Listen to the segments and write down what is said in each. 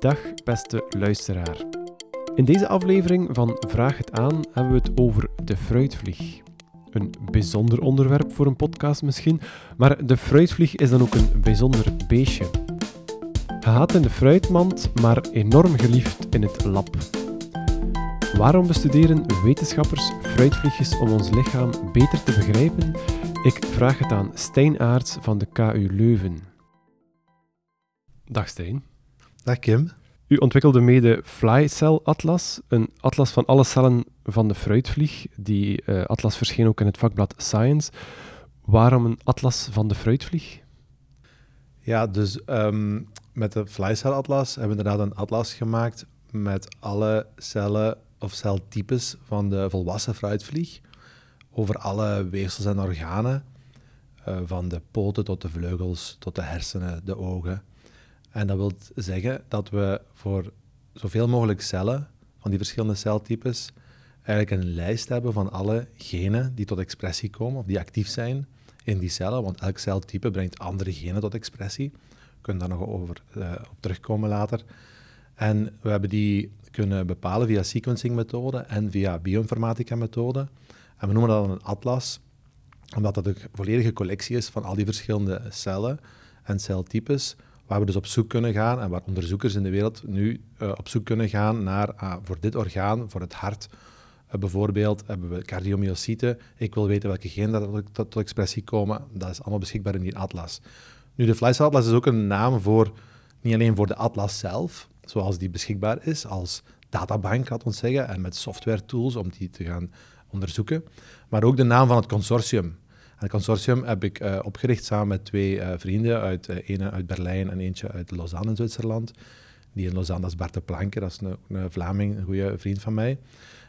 Dag beste luisteraar. In deze aflevering van Vraag het aan hebben we het over de fruitvlieg. Een bijzonder onderwerp voor een podcast misschien, maar de fruitvlieg is dan ook een bijzonder beestje. Gehaat in de fruitmand, maar enorm geliefd in het lab. Waarom bestuderen wetenschappers fruitvliegjes om ons lichaam beter te begrijpen? Ik vraag het aan Stijn Aarts van de KU Leuven. Dag Stijn. Dag Kim. U ontwikkelde mee de Fly Cell Atlas, een atlas van alle cellen van de fruitvlieg. Die uh, atlas verscheen ook in het vakblad Science. Waarom een atlas van de fruitvlieg? Ja, dus um, met de Fly Cell Atlas hebben we inderdaad een atlas gemaakt met alle cellen of celtypes van de volwassen fruitvlieg. Over alle weefsels en organen, uh, van de poten tot de vleugels, tot de hersenen, de ogen. En dat wil zeggen dat we voor zoveel mogelijk cellen van die verschillende celtypes eigenlijk een lijst hebben van alle genen die tot expressie komen of die actief zijn in die cellen, want elk celtype brengt andere genen tot expressie. We kunnen daar nog over uh, op terugkomen later. En we hebben die kunnen bepalen via sequencing-methoden en via bioinformatica-methoden. En we noemen dat een atlas, omdat dat een volledige collectie is van al die verschillende cellen en celtypes, waar we dus op zoek kunnen gaan en waar onderzoekers in de wereld nu uh, op zoek kunnen gaan naar, uh, voor dit orgaan, voor het hart uh, bijvoorbeeld, hebben we cardiomyocyten. Ik wil weten welke genen dat tot, expressie komen. Dat is allemaal beschikbaar in die atlas. Nu, de Fly Atlas is ook een naam voor, niet alleen voor de atlas zelf, zoals die beschikbaar is als databank, laat ons zeggen, en met software tools om die te gaan onderzoeken, maar ook de naam van het consortium het consortium heb ik uh, opgericht samen met twee uh, vrienden, uit, uh, ene uit Berlijn en eentje uit Lausanne in Zwitserland. Die in Lausanne, dat is Bart de Planke, dat is een, een Vlaming, een goede vriend van mij.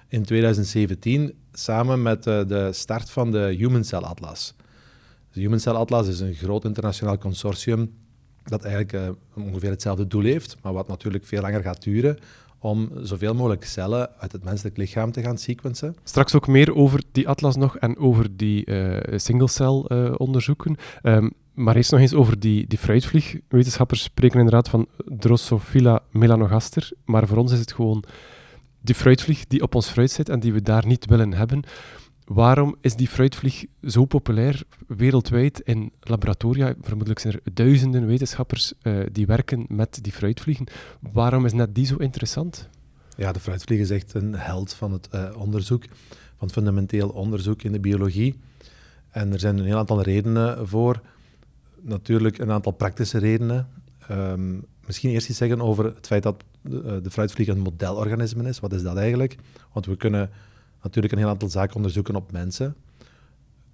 In 2017 samen met de start van de Human Cell Atlas. De Human Cell Atlas is een groot internationaal consortium dat eigenlijk ongeveer hetzelfde doel heeft, maar wat natuurlijk veel langer gaat duren, om zoveel mogelijk cellen uit het menselijk lichaam te gaan sequencen. Straks ook meer over die atlas nog en over die uh, single-cell uh, onderzoeken. Um, maar eerst nog eens over die, die fruitvlieg. Wetenschappers spreken inderdaad van Drosophila melanogaster, maar voor ons is het gewoon die fruitvlieg die op ons fruit zit en die we daar niet willen hebben. Waarom is die fruitvlieg zo populair wereldwijd in laboratoria? Vermoedelijk zijn er duizenden wetenschappers uh, die werken met die fruitvliegen. Waarom is net die zo interessant? Ja, de fruitvlieg is echt een held van het uh, onderzoek, van het fundamenteel onderzoek in de biologie. En er zijn een heel aantal redenen voor. Natuurlijk een aantal praktische redenen. Um, misschien eerst iets zeggen over het feit dat de, uh, de fruitvlieg een modelorganisme is. Wat is dat eigenlijk? Want we kunnen natuurlijk een heel aantal zaken onderzoeken op mensen.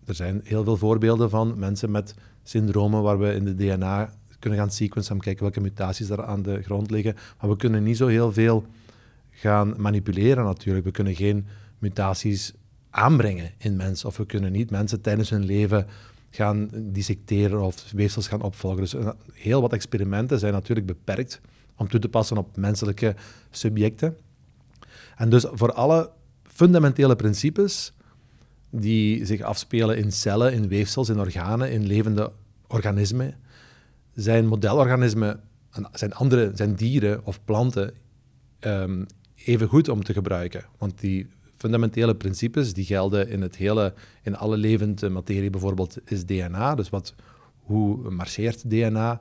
Er zijn heel veel voorbeelden van mensen met syndromen waar we in de DNA kunnen gaan sequencen en kijken welke mutaties daar aan de grond liggen. Maar we kunnen niet zo heel veel gaan manipuleren natuurlijk. We kunnen geen mutaties aanbrengen in mensen. Of we kunnen niet mensen tijdens hun leven gaan dissecteren of weefsels gaan opvolgen. Dus eh, heel wat experimenten zijn natuurlijk beperkt om toe te passen op menselijke subjecten. En dus voor alle fundamentele principes die zich afspelen in cellen, in weefsels, in organen, in levende organismen, zijn modelorganismen, zijn, andere, zijn dieren of planten um, even goed om te gebruiken. Want die fundamentele principes die gelden in, het hele, in alle levende materie. Bijvoorbeeld is DNA, dus wat, hoe marcheert DNA?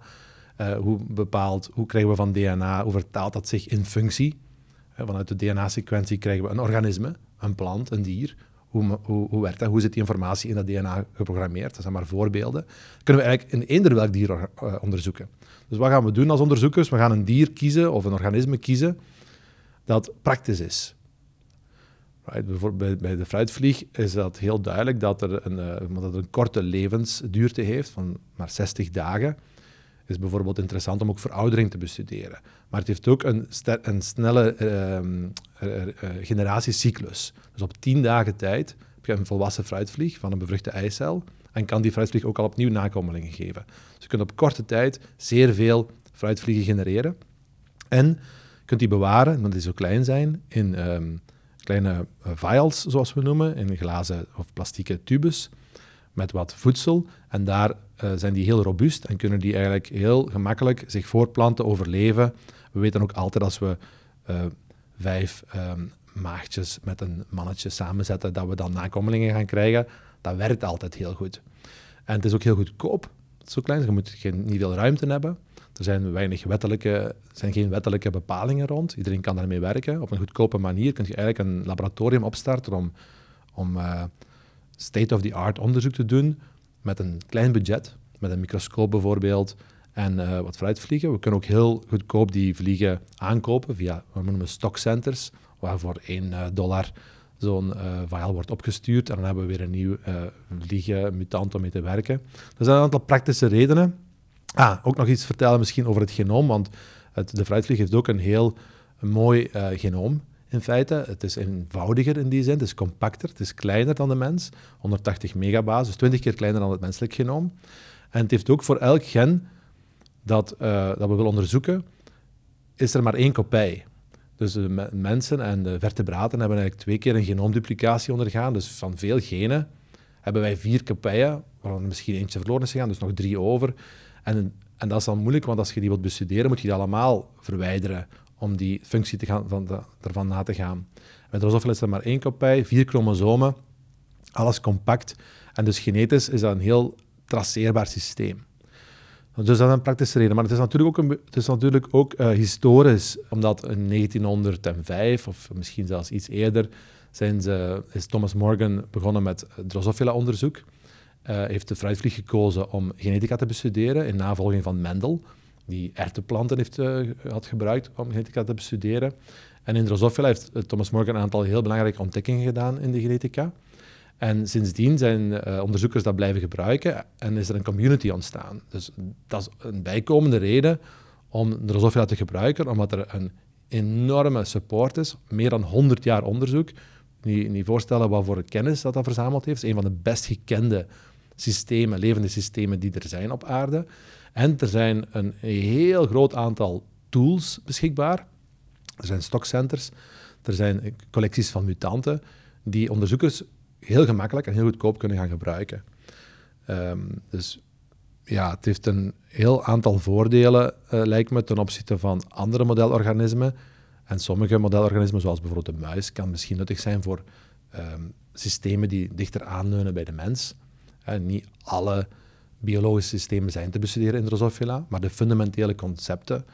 Uh, hoe bepaalt, hoe krijgen we van DNA, hoe vertaalt dat zich in functie? Vanuit de DNA-sequentie krijgen we een organisme een plant, een dier. Hoe, hoe, werkt dat? Hoe zit die informatie in dat DNA geprogrammeerd? Dat zijn maar voorbeelden. Dat kunnen we eigenlijk in eender welk dier uh, onderzoeken. Dus wat gaan we doen als onderzoekers? We gaan een dier kiezen of een organisme kiezen dat praktisch is. Right? Bij de fruitvlieg is dat heel duidelijk dat er een, uh, dat een korte levensduurte heeft van maar 60 dagen is bijvoorbeeld interessant om ook veroudering te bestuderen. Maar het heeft ook een, snelle uh, generatiecyclus. Dus op tien dagen tijd heb je een volwassen fruitvlieg van een bevruchte eicel en kan die fruitvlieg ook al opnieuw nakomelingen geven. Dus je kunt op korte tijd zeer veel fruitvliegen genereren. En je kunt die bewaren, want die zo klein zijn, in um, kleine vials, zoals we noemen, in glazen of plastieke tubes met wat voedsel. En daar uh, zijn die heel robuust en kunnen die eigenlijk heel gemakkelijk zich voortplanten, overleven. We weten ook altijd als we uh, vijf um, maagdjes met een mannetje samenzetten, dat we dan nakomelingen gaan krijgen. Dat werkt altijd heel goed. En het is ook heel goedkoop. Het is zo klein, je moet niet veel ruimte hebben. Er zijn, weinig wettelijke, zijn geen wettelijke bepalingen rond. Iedereen kan daarmee werken. Op een goedkope manier kun je eigenlijk een laboratorium opstarten om, om uh, state-of-the-art onderzoek te doen met een klein budget, met een microscoop bijvoorbeeld, en uh, wat fruitvliegen. We kunnen ook heel goedkoop die vliegen aankopen via, we noemen stockcenters, waar voor 1 uh, dollar zo'n uh, wordt opgestuurd. En dan hebben we weer een nieuw mutant om mee te werken. Er zijn een aantal praktische redenen. Ah, ook nog iets vertellen misschien over het genoom, want het, de fruitvlieg heeft ook een heel mooi genoom in feite. Het is eenvoudiger in die zin, het is compacter, het is kleiner dan de mens, 180 megabases, dus 20 keer kleiner dan het menselijk genoom. En het heeft ook voor elk gen dat, uh, dat we willen onderzoeken, is er maar één kopij. Dus de mensen en de vertebraten hebben eigenlijk twee keer een genoomduplicatie ondergaan. Dus van veel genen hebben wij vier kopijen, waarvan misschien eentje verloren is gegaan, dus nog drie over. En, en dat is dan moeilijk, want als je die wilt bestuderen, moet je die allemaal verwijderen om die functie te gaan, van de, ervan na te gaan. Bij Drosophila is er maar één kopij, vier chromosomen, alles compact. En dus genetisch is dat een heel traceerbaar systeem. Dus dat is een praktische reden. Maar het is natuurlijk ook, het is natuurlijk ook uh, historisch, omdat in 1905, of misschien zelfs iets eerder, zijn ze, is Thomas Morgan begonnen met Drosophila-onderzoek. Uh, heeft de fruitvlieg gekozen om genetica te bestuderen in navolging van Mendel die erteplanten heeft, uh, had gebruikt om genetica te bestuderen. En in Drosophila heeft eh, Thomas Morgan een aantal heel belangrijke ontdekkingen gedaan in de genetica. En sindsdien zijn uh, onderzoekers dat blijven gebruiken en is er een community ontstaan. Dus dat is een bijkomende reden om Drosophila te gebruiken, omdat er een enorme support is, meer dan 100 jaar onderzoek. Niet, niet voorstellen wat voor kennis dat dat verzameld heeft. Het is een van de best gekende systemen, levende systemen die er zijn op aarde. En er zijn een heel groot aantal tools beschikbaar. Er zijn stockcenters, er zijn collecties van mutanten die onderzoekers heel gemakkelijk en heel goedkoop kunnen gaan gebruiken. Um, dus ja, het heeft een heel aantal voordelen, uh, lijkt me, ten opzichte van andere modelorganismen. En sommige modelorganismen, zoals bijvoorbeeld de muis, kan misschien nuttig zijn voor um, systemen die dichter aanleunen bij de mens. Niet alle biologische systemen zijn te bestuderen in Drosophila, maar de fundamentele concepten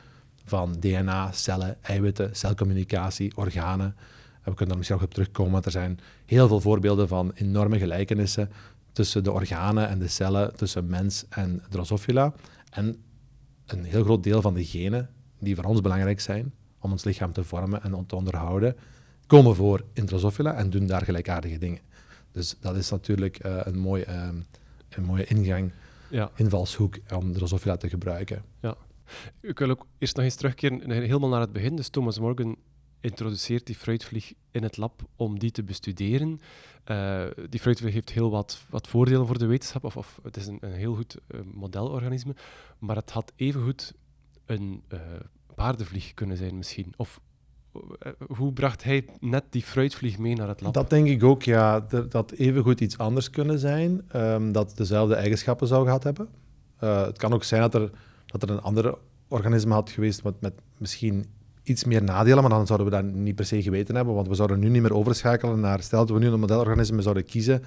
van DNA, cellen, eiwitten, celcommunicatie, organen, we kunnen daar misschien nog op terugkomen, want er zijn heel veel voorbeelden van enorme gelijkenissen tussen de organen en de cellen, tussen mens en Drosophila. En een heel groot deel van de genen die voor ons belangrijk zijn om ons lichaam te vormen en te onderhouden, komen voor in Drosophila en doen daar gelijkaardige dingen. Dus dat is natuurlijk uh, een, mooi, uh, een mooie ingang ja. invalshoek om Drosophila te gebruiken. Ja. Ik wil ook eerst nog eens terugkeren helemaal naar het begin. Dus Thomas Morgan introduceert die fruitvlieg in het lab om die te bestuderen. Uh, die fruitvlieg heeft heel wat, wat voordelen voor de wetenschap, of, of het is een, een heel goed uh, modelorganisme, maar het had evengoed een uh, paardenvlieg kunnen zijn misschien. Of eh, hoe bracht hij net die fruitvlieg mee naar het lab? Dat denk ik ook, ja. Dat evengoed iets anders kunnen zijn, um, dat dezelfde eigenschappen zou gehad hebben. Uh, het kan ook zijn dat er, dat er een ander organisme had geweest met, met misschien iets meer nadelen, maar dan zouden we dat niet per se geweten hebben, want we zouden nu niet meer overschakelen naar, stel dat we nu een modelorganisme zouden kiezen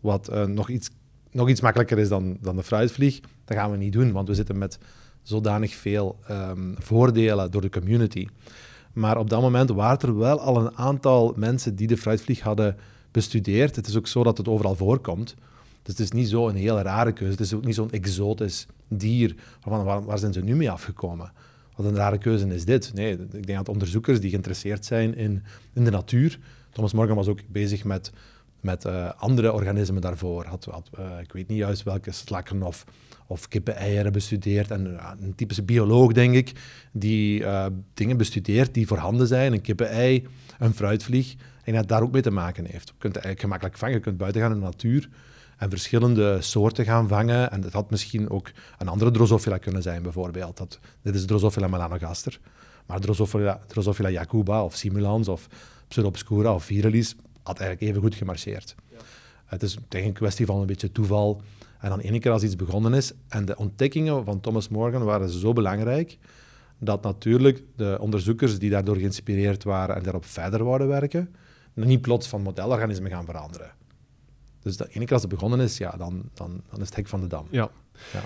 wat uh, nog, iets, nog iets makkelijker is dan, dan de fruitvlieg, dat gaan we niet doen, want we zitten met zodanig veel um, voordelen door de community. Maar op dat moment waren er wel al een aantal mensen die de fruitvlieg hadden bestudeerd. Het is ook zo dat het overal voorkomt. Dus het is niet zo een hele rare keuze. Het is ook niet zo'n exotisch dier. Waar, waar, zijn ze nu mee afgekomen? Wat een rare keuze is dit? Nee, ik denk dat onderzoekers die geïnteresseerd zijn in, in de natuur. Thomas Morgan was ook bezig met, met uh, andere organismen daarvoor. Had, uh, ik weet niet juist welke slakken of kippen-eieren bestudeerd. En een typische bioloog, denk ik, die uh, dingen bestudeert die voorhanden zijn. Een kippen-ei, een fruitvlieg. En dat daar ook mee te maken heeft. Je kunt het eigenlijk gemakkelijk vangen. Je kunt buiten gaan in de natuur en verschillende soorten gaan vangen. En dat had misschien ook een andere Drosophila kunnen zijn, bijvoorbeeld. Dat, dit is Drosophila melanogaster. Maar Drosophila, Drosophila jacuba of simulans of Pseudobscura of virilis had eigenlijk even goed gemarcheerd. Het is tegen een kwestie van een beetje toeval. En dan ene keer als iets begonnen is. En de ontdekkingen van Thomas Morgan waren zo belangrijk dat natuurlijk de onderzoekers die daardoor geïnspireerd waren en daarop verder wouden werken, niet plots van modelorganismen gaan veranderen. Dus de ene keer als het begonnen is, ja, dan, dan, dan is het hek van de dam. Ja. ja.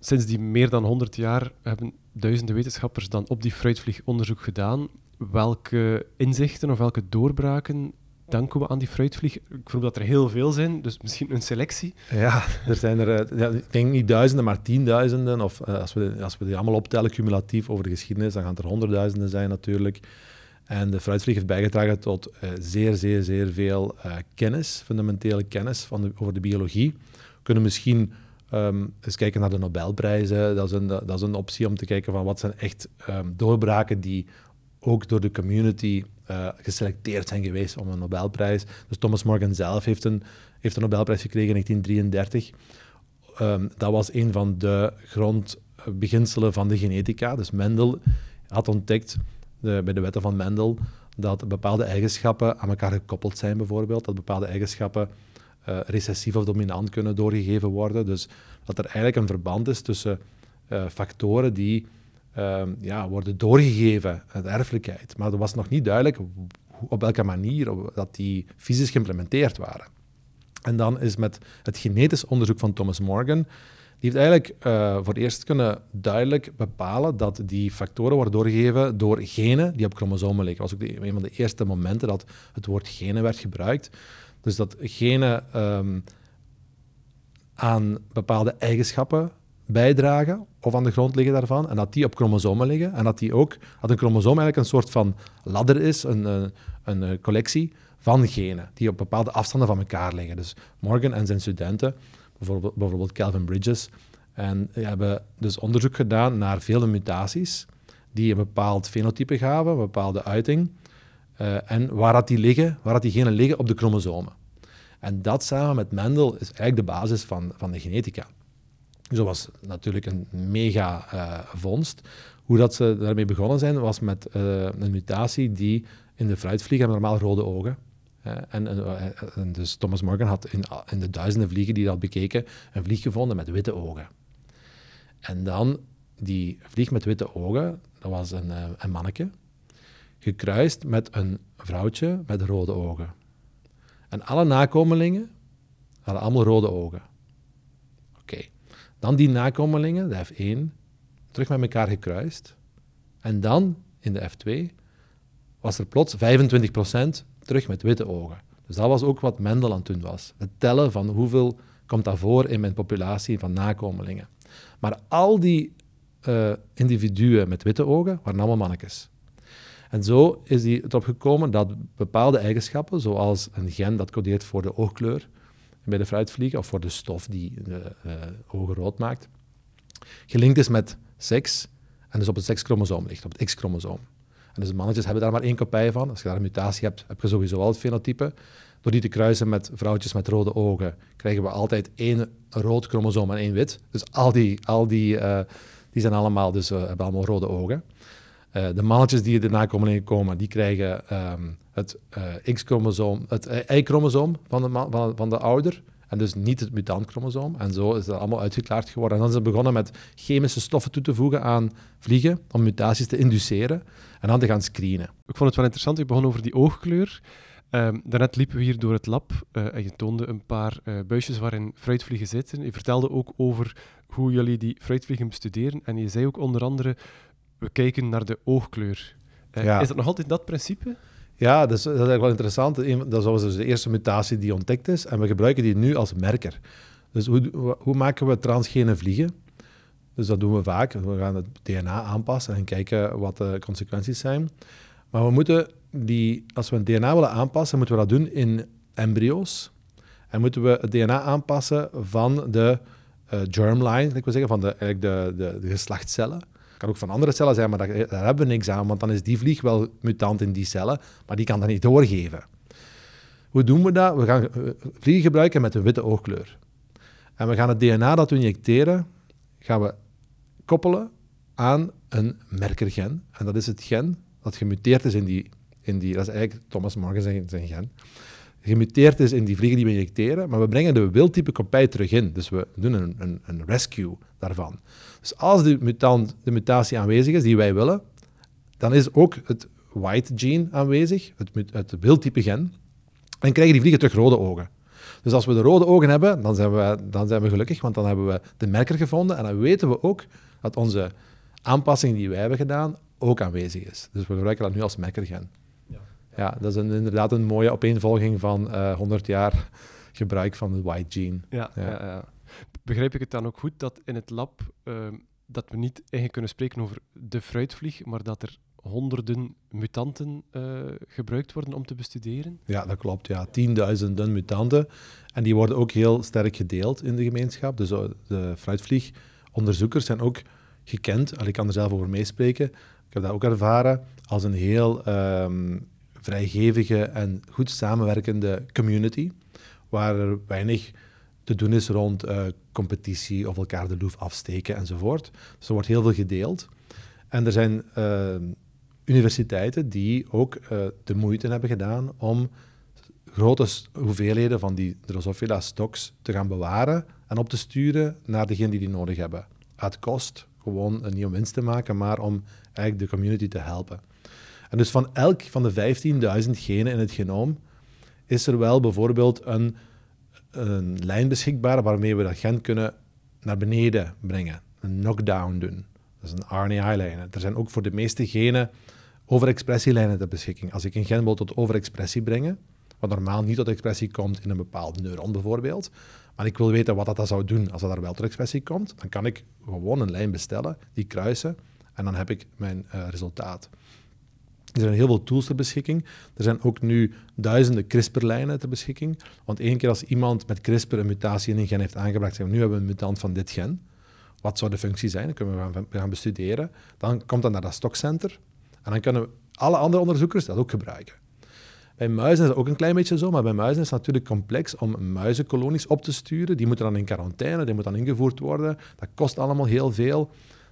Sinds die meer dan 100 jaar hebben duizenden wetenschappers dan op die fruitvliegonderzoek gedaan. Welke inzichten of welke doorbraken danken we aan die fruitvlieg? Ik vroeg dat er heel veel zijn, dus misschien een selectie. Ja, er zijn er, eh, ja, ik denk niet duizenden, maar tienduizenden. Of uh, als, we, als we die allemaal optellen cumulatief over de geschiedenis, dan gaan het er honderdduizenden zijn natuurlijk. En de fruitvlieg heeft bijgedragen tot uh, zeer, zeer, zeer veel kennis, fundamentele kennis van de, over de biologie. We kunnen misschien um, eens kijken naar de Nobelprijzen. Dat is, een, dat is een optie om te kijken van wat zijn echt um, doorbraken die ook door de community uh, geselecteerd zijn geweest om een Nobelprijs. Dus Thomas Morgan zelf heeft een, heeft Nobelprijs gekregen in 1933. Um, dat was een van de grondbeginselen van de genetica. Dus Mendel had ontdekt de, bij de wetten van Mendel dat bepaalde eigenschappen aan elkaar gekoppeld zijn, bijvoorbeeld. Dat bepaalde eigenschappen uh, recessief of dominant kunnen doorgegeven worden. Dus dat er eigenlijk een verband is tussen uh, factoren die uh, ja, worden doorgegeven, de erfelijkheid. Maar er was nog niet duidelijk op welke manier dat die fysisch geïmplementeerd waren. En dan is met het genetisch onderzoek van Thomas Morgan die heeft eigenlijk uh, voor het eerst kunnen duidelijk bepalen dat die factoren worden doorgegeven door genen die op chromosomen liggen. Dat was ook een van de eerste momenten dat het woord genen werd gebruikt. Dus dat genen um, aan bepaalde eigenschappen bijdragen of aan de grond liggen daarvan en dat die op chromosomen liggen en dat, die ook, dat een chromosoom eigenlijk een soort van ladder is, een, een, een collectie van genen die op bepaalde afstanden van elkaar liggen. Dus Morgan en zijn studenten bijvoorbeeld, bijvoorbeeld Calvin Bridges. En hebben dus onderzoek gedaan naar vele mutaties die een bepaald fenotype gaven, een bepaalde uiting. Uh, en waar dat die liggen, waar dat die genen liggen op de chromosomen. En dat samen met Mendel is eigenlijk de basis van, van de genetica. Dat was natuurlijk een mega uh, vondst. Hoe dat ze daarmee begonnen zijn, was met uh, een mutatie die in de fruitvlieg hebben normaal rode ogen. En, en, dus Thomas Morgan had in, de duizenden vliegen die had bekeken, een vlieg gevonden met witte ogen. En dan die vlieg met witte ogen, dat was een, eh, een manneke, gekruist met een vrouwtje met rode ogen. En alle nakomelingen hadden allemaal rode ogen. Oké. Dan die nakomelingen, de F1, terug met elkaar gekruist. En dan, in de F2, was er plots 25% terug met witte ogen. Dus dat was ook wat Mendel aan het doen was. Het tellen van hoeveel komt dat voor in mijn populatie van nakomelingen. Maar al die uh, individuen met witte ogen waren allemaal mannetjes. En zo is hij erop gekomen dat bepaalde eigenschappen, zoals een gen dat codeert voor de oogkleur bij de fruitvliegen, of voor de stof die de uh, ogen rood maakt, gelinkt is met seks en dus op het sekschromosoom ligt, op het X-chromosoom. En dus mannetjes hebben daar maar één kopij van. Als je daar een mutatie hebt, heb je sowieso al het fenotype. Door die te kruisen met vrouwtjes met rode ogen, krijgen we altijd één rood chromosoom en één wit. Dus al die, al die, uh, die zijn allemaal, dus, uh, hebben allemaal rode ogen. Uh, de mannetjes die er nakomelingen komen, die krijgen um, het X-chromosoom, het Y-chromosoom van de, van, de ouder. En dus niet het mutantchromosoom. En zo is dat allemaal uitgeklaard geworden. En dan zijn ze begonnen met chemische stoffen toe te voegen aan vliegen om mutaties te induceren en dan te gaan screenen. Ik vond het wel interessant, je begon over die oogkleur. Um, daarnet liepen we hier door het lab uh, en je toonde een paar uh, buisjes waarin fruitvliegen zitten. Je vertelde ook over hoe jullie die fruitvliegen bestuderen. En je zei ook onder andere, we kijken naar de oogkleur. Uh, ja. Is dat nog altijd dat principe? Ja, dat is, dat is eigenlijk wel interessant. Dat was dus de eerste mutatie die ontdekt is. En we gebruiken die nu als merker. Dus hoe, hoe maken we transgene vliegen? Dus dat doen we vaak. We gaan het DNA aanpassen en kijken wat de consequenties zijn. Maar we moeten die, als we het DNA willen aanpassen, moeten we dat doen in embryo's. En moeten we het DNA aanpassen van de uh, germline, ik wil zeggen, van de, eigenlijk de, de, de geslachtscellen. Kan ook van andere cellen zijn, maar daar, daar, hebben we niks aan, want dan is die vlieg wel mutant in die cellen, maar die kan dat niet doorgeven. Hoe doen we dat? We gaan eh, vliegen gebruiken met een witte oogkleur. En we gaan het DNA dat we injecteren, gaan we koppelen aan een merkergen. En dat is het gen dat gemuteerd is in die, in die dat is eigenlijk Thomas Morgan zijn, zijn gen. gemuteerd is in die vliegen die we injecteren, maar we brengen de wildtype kopij terug in. Dus we doen een, een, een rescue daarvan. Dus als de, mutant, de mutatie aanwezig is die wij willen, dan is ook het white gene aanwezig, het, het wildtype gen, en krijgen die vliegen terug rode ogen. Dus als we de rode ogen hebben, dan zijn, we, dan zijn we gelukkig, want dan hebben we de merker gevonden en dan weten we ook dat onze aanpassing die wij hebben gedaan ook aanwezig is. Dus we gebruiken dat nu als merkergen. Ja, dat is een, inderdaad een mooie opeenvolging van uh, eh, 100 jaar gebruik van het white gene. Ja, ja. ja, Begrijp ik het dan ook goed dat in het lab ehm, dat we niet eigenlijk kunnen spreken over de fruitvlieg, maar dat er honderden mutanten uh, gebruikt worden om te bestuderen? Ja, dat klopt. Ja. Tienduizenden mutanten. En die worden ook heel sterk gedeeld in de gemeenschap. Dus eh, de fruitvliegonderzoekers zijn ook gekend. Ik kan er zelf over meespreken. Ik heb dat ook ervaren als een heel um, vrijgevige en goed samenwerkende community, waar er weinig te doen is rond uh, competitie of elkaar de loef afsteken enzovoort. Dus er wordt heel veel gedeeld. En er zijn uh, universiteiten die ook uh, de moeite hebben gedaan om grote hoeveelheden van die Drosophila stocks te gaan bewaren en op te sturen naar degenen die die nodig hebben. Uit kost, gewoon een nieuwe winst te maken, maar om eigenlijk de community te helpen. En dus van elk van de 15.000 genen in het genoom is er wel bijvoorbeeld een, een lijn beschikbaar waarmee we dat gen kunnen naar beneden brengen, een knockdown doen. Dat is een RNAi-lijn. Er zijn ook voor de meeste genen overexpressielijnen ter beschikking. Als ik een gen wil tot overexpressie brengen, wat normaal niet tot expressie komt in een bepaald neuron bijvoorbeeld, maar ik wil weten wat dat zou doen als dat daar wel tot expressie komt, dan kan ik gewoon een lijn bestellen, die kruisen, en dan heb ik mijn uh, resultaat. Er zijn heel veel tools ter beschikking. Er zijn ook nu duizenden CRISPR-lijnen ter beschikking. Want één keer als iemand met CRISPR een mutatie in een gen heeft aangebracht, zeggen we, nu hebben we een mutant van dit gen. Wat zou de functie zijn? Dat kunnen we gaan, gaan bestuderen. Dan komt dat naar dat stokcenter. En dan kunnen alle andere onderzoekers dat ook gebruiken. Bij muizen is dat ook een klein beetje zo, maar bij muizen is het natuurlijk complex om muizenkolonies op te sturen. Die moeten dan in quarantaine, die moeten dan ingevoerd worden. Dat kost allemaal heel veel.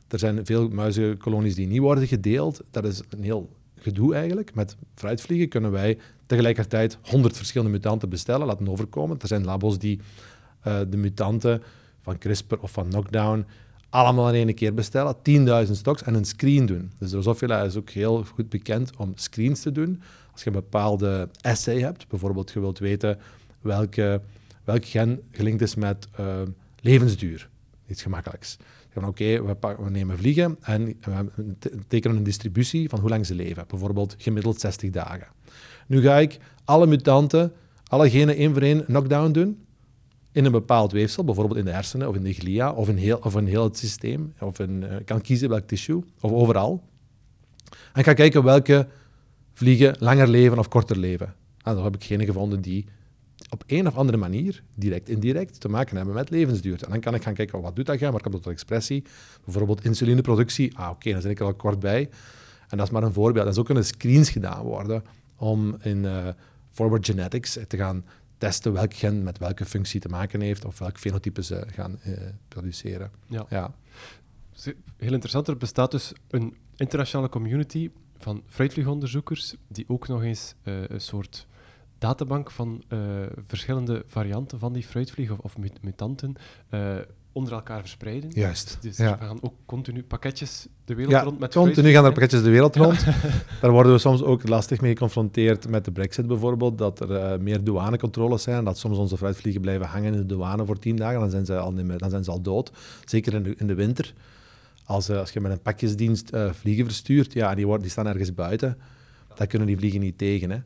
Er zijn veel muizenkolonies die niet worden gedeeld. Dat is een heel gedoe eigenlijk. Met fruitvliegen kunnen wij tegelijkertijd 100 verschillende mutanten bestellen, laten overkomen. Er zijn labos die uh, de mutanten van CRISPR of van Knockdown allemaal in één keer bestellen, 10.000 stocks en een screen doen. Dus Drosophila is ook heel goed bekend om screens te doen. Als je een bepaalde assay hebt, bijvoorbeeld je wilt weten welke, welk gen gelinkt is met uh, levensduur, iets gemakkelijks. Oké, we, we, nemen vliegen en we tekenen een distributie van hoe lang ze leven. Bijvoorbeeld gemiddeld 60 dagen. Nu ga ik alle mutanten, alle genen één voor één knockdown doen in een bepaald weefsel, bijvoorbeeld in de hersenen of in de glia of in heel, of in heel het systeem. Of in, uh, kan kiezen welk tissue, of overal. En ga kijken welke vliegen langer leven of korter leven. En ah, dan heb ik genen gevonden die op een of andere manier, direct, indirect, te maken hebben met levensduur. En dan kan ik gaan kijken, wat doet dat gaan, waar komt dat tot expressie? Bijvoorbeeld insulineproductie. Ah, oké, dan zit ik er al kort bij. En dat is maar een voorbeeld. En zo kunnen screens gedaan worden om in uh, forward genetics te gaan testen welk gen met welke functie te maken heeft of welk fenotype ze gaan uh, produceren. Ja. ja. Heel interessant. Er bestaat dus een internationale community van fruitvliegonderzoekers die ook nog eens uh, een soort databank van uh, verschillende varianten van die fruitvlieg of, of mutanten uh, onder elkaar verspreiden. Juist. Dus ja. we gaan ook continu pakketjes de wereld ja, rond met continu gaan er pakketjes de wereld rond. Daar worden we soms ook lastig mee geconfronteerd met de brexit bijvoorbeeld, dat er uh, meer douanecontroles zijn, dat soms onze fruitvliegen blijven hangen in de douane voor tien dagen, dan zijn ze al, niet meer, dan zijn ze al dood. Zeker in de, in de winter. Als, als je met een pakjesdienst vliegen verstuurt, ja, die, worden, die staan ergens buiten, daar kunnen die vliegen niet tegen. Hè.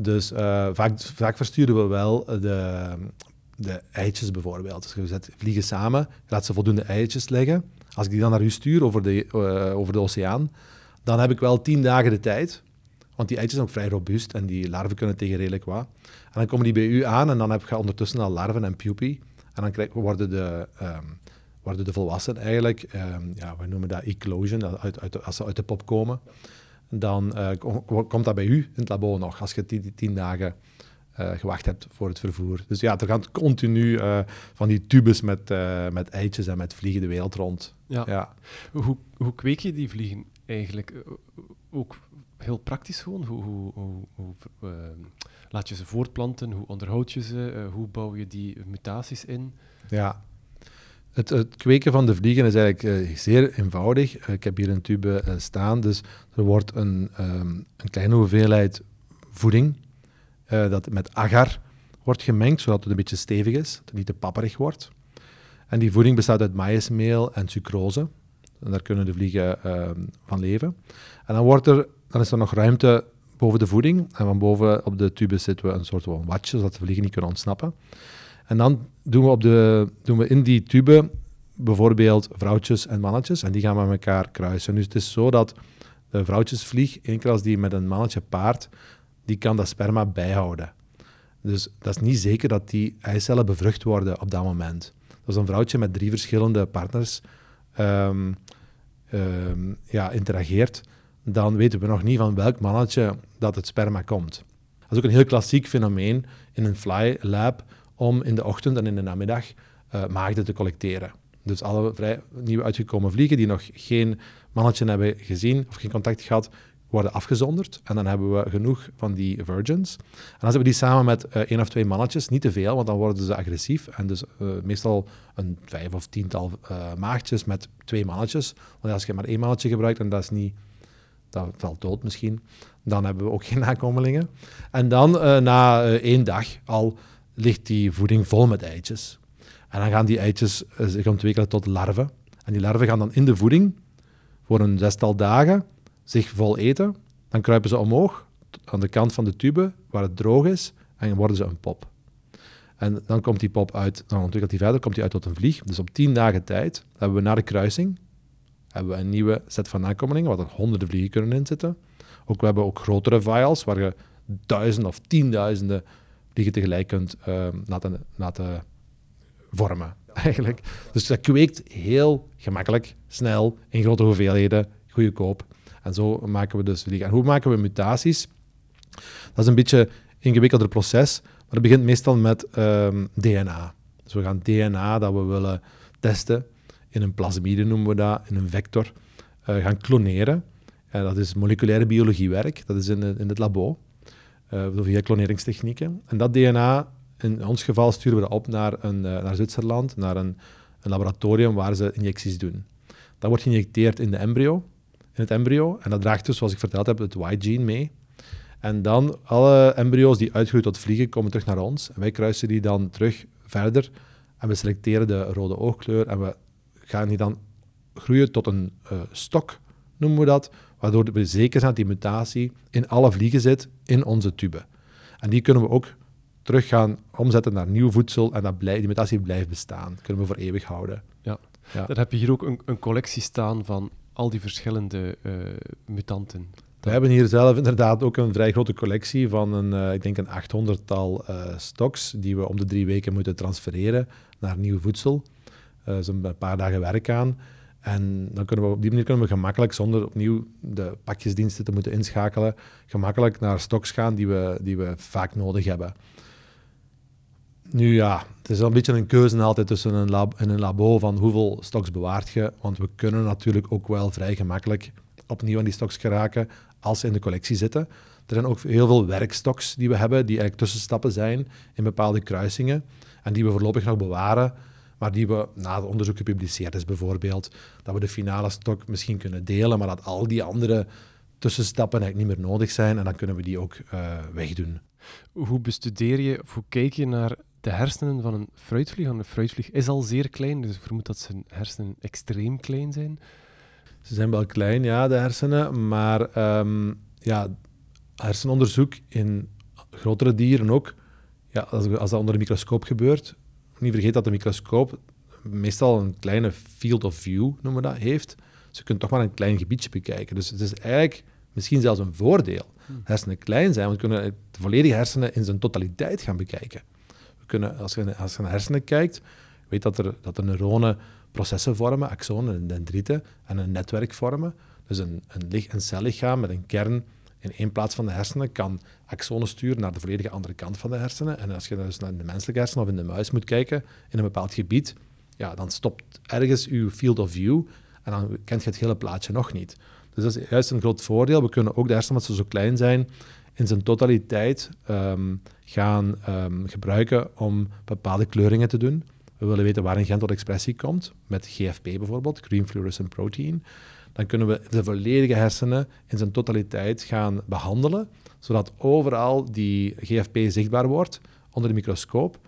Dus uh, vaak, vaak, versturen we wel de, de eitjes bijvoorbeeld. Dus zet vliegen samen, laat ze voldoende eitjes leggen. Als ik die dan naar u stuur over de, uh, over de oceaan, dan heb ik wel tien dagen de tijd. Want die eitjes zijn ook vrij robuust en die larven kunnen tegen redelijk wat. En dan komen die bij u aan en dan heb je ondertussen al larven en pupae. En dan worden, de, um, worden de volwassenen eigenlijk, um, ja, we noemen dat eclosion, uit, uit, als ze uit de pop komen dan uh, komt dat bij u in het labo nog, als je tien, tien dagen uh, gewacht hebt voor het vervoer. Dus ja, er gaan continu uh, van die tubes met, met eitjes en met vliegen de wereld rond. Ja. ja. Hoe, hoe kweek je die vliegen eigenlijk? Ook heel praktisch gewoon. Hoe, hoe, hoe, hoe laat je ze voortplanten? Hoe onderhoud je ze? Hoe bouw je die mutaties in? Ja, het, kweken van de vliegen is eigenlijk uh, zeer eenvoudig. ik heb hier een tube staan, dus er wordt een, um, een kleine hoeveelheid voeding dat met agar wordt gemengd, zodat het een beetje stevig is, dat niet te papperig wordt. En die voeding bestaat uit maïsmeel en sucrose. En daar kunnen de vliegen uh, van leven. En dan, wordt er, dan is er nog ruimte boven de voeding. En van boven op de tube zitten we een soort van watje, zodat de vliegen niet kunnen ontsnappen. En dan doen we, op de, doen we in die tube bijvoorbeeld vrouwtjes en mannetjes. En die gaan met elkaar kruisen. Dus het is zo dat de vrouwtjesvlieg, keer als die met een mannetje paart, die kan dat sperma bijhouden. Dus dat is niet zeker dat die eicellen bevrucht worden op dat moment. Als een vrouwtje met drie verschillende partners um, um, ja, interageert, dan weten we nog niet van welk mannetje dat het sperma komt. Dat is ook een heel klassiek fenomeen in een fly lab om in de ochtend en in de namiddag uh, maagden te collecteren. Dus alle vrij nieuw uitgekomen vliegen die nog geen mannetje hebben gezien of geen contact gehad, worden afgezonderd. En dan hebben we genoeg van die virgins. En dan zetten we die samen met uh, één of twee mannetjes, niet te veel, want dan worden ze agressief. En dus uh, meestal een vijf of tiental uh, maagdjes met twee mannetjes. Want als je maar één mannetje gebruikt en dat is niet... Dat valt dood misschien. Dan hebben we ook geen nakomelingen. En dan, na één dag al, ligt die voeding vol met eitjes. En dan gaan die eitjes zich ontwikkelen tot larven. En die larven gaan dan in de voeding voor een zestal dagen zich vol eten. Dan kruipen ze omhoog aan de kant van de tube waar het droog is en worden ze een pop. En dan komt die pop uit, dan ontwikkelt die verder, komt die uit tot een vlieg. Dus op tien dagen tijd hebben we na de kruising hebben we een nieuwe set van nakomelingen, waar er honderden vliegen kunnen inzitten. Ook, we hebben ook grotere vials, waar je duizenden of tienduizenden vliegen tegelijk kunt uh, laten, vormen. Eigenlijk. Dus dat kweekt heel gemakkelijk, snel, in grote hoeveelheden, goedkoop. En zo maken we dus vliegen. En hoe maken we mutaties? Dat is een beetje een ingewikkelder proces, maar het begint meestal met ehm, DNA. Dus we gaan DNA dat we willen testen in een plasmide noemen we dat, in een vector, uh, gaan kloneren. En dat is moleculaire biologiewerk, dat is in, in het labo, uh, via kloneringstechnieken. En dat DNA, in ons geval sturen we dat op naar, een, uh, naar Zwitserland, naar een, een laboratorium waar ze injecties doen. Dat wordt geïnjecteerd in de embryo in het embryo. En dat draagt dus, zoals ik verteld heb, het Y-gene mee. En dan alle embryo's die uitgroeien tot vliegen komen terug naar ons. En wij kruisen die dan terug verder. En we selecteren de rode oogkleur. En we gaan die dan groeien tot een uh, stok, noemen we dat. Waardoor we zeker zijn dat die mutatie in alle vliegen zit in onze tube. En die kunnen we ook terug gaan omzetten naar nieuw voedsel. En dat blijft, die mutatie blijft bestaan. kunnen we voor eeuwig houden. Ja. heb je hier ook een, een collectie staan van al die verschillende uh, mutanten. We hebben hier zelf inderdaad ook een vrij grote collectie van een, uh, ik denk een 800-tal uh, eh, stocks die we om de drie weken moeten transfereren naar nieuw voedsel. Uh, is een paar dagen werk aan. En dan kunnen we, op die manier kunnen we gemakkelijk, zonder opnieuw de pakjesdiensten te moeten inschakelen, gemakkelijk naar stocks gaan die we, die we vaak nodig hebben. Nu ja, het is een beetje een keuze altijd tussen een lab en een labo van hoeveel stocks bewaart je. Want we kunnen natuurlijk ook wel vrij gemakkelijk opnieuw aan die stocks geraken als ze in de collectie zitten. Er zijn ook heel veel werkstocks die we hebben, die eigenlijk tussenstappen zijn in bepaalde kruisingen. En die we voorlopig nog bewaren, maar die we na het onderzoek gepubliceerd is bijvoorbeeld, dat we de finale stok misschien kunnen delen, maar dat al die andere tussenstappen eigenlijk niet meer nodig zijn en dan kunnen we die ook uh, wegdoen. Hoe bestudeer je, of hoe kijk je naar de hersenen van een fruitvlieg, een fruitvlieg is al zeer klein, dus ik vermoed dat zijn hersenen extreem klein zijn. Ze zijn wel klein, ja, de hersenen, maar um, ja, hersenonderzoek in grotere dieren ook, ja, als, als dat onder een microscoop gebeurt, niet vergeet dat de microscoop meestal een kleine field of view, noemen we dat, heeft. Dus je kunt toch maar een klein gebiedje bekijken. Dus het is eigenlijk misschien zelfs een voordeel. Hmm. Hersenen klein zijn, want we kunnen de volledige hersenen in zijn totaliteit gaan bekijken kunnen, als, je, als je naar hersenen kijkt, weet dat er, dat er neuronen processen vormen, axonen en dendrieten, en een netwerk vormen. Dus een, een, een cellichaam met een kern in één plaats van de hersenen kan axonen sturen naar de volledige andere kant van de hersenen. En als je dus naar de menselijke hersenen of in de muis moet kijken, in een bepaald gebied, ja, dan stopt ergens uw field of view en dan kent je het hele plaatje nog niet. Dus dat is juist een groot voordeel. We kunnen ook de hersenen, omdat ze zo klein zijn, in zijn totaliteit ehm, gaan ehm, gebruiken om bepaalde kleuringen te doen. We willen weten waar een gen tot expressie komt, met GFP bijvoorbeeld, Green Fluorescent Protein. Dan kunnen we de volledige hersenen in zijn totaliteit gaan behandelen, zodat overal die GFP zichtbaar wordt onder de microscoop.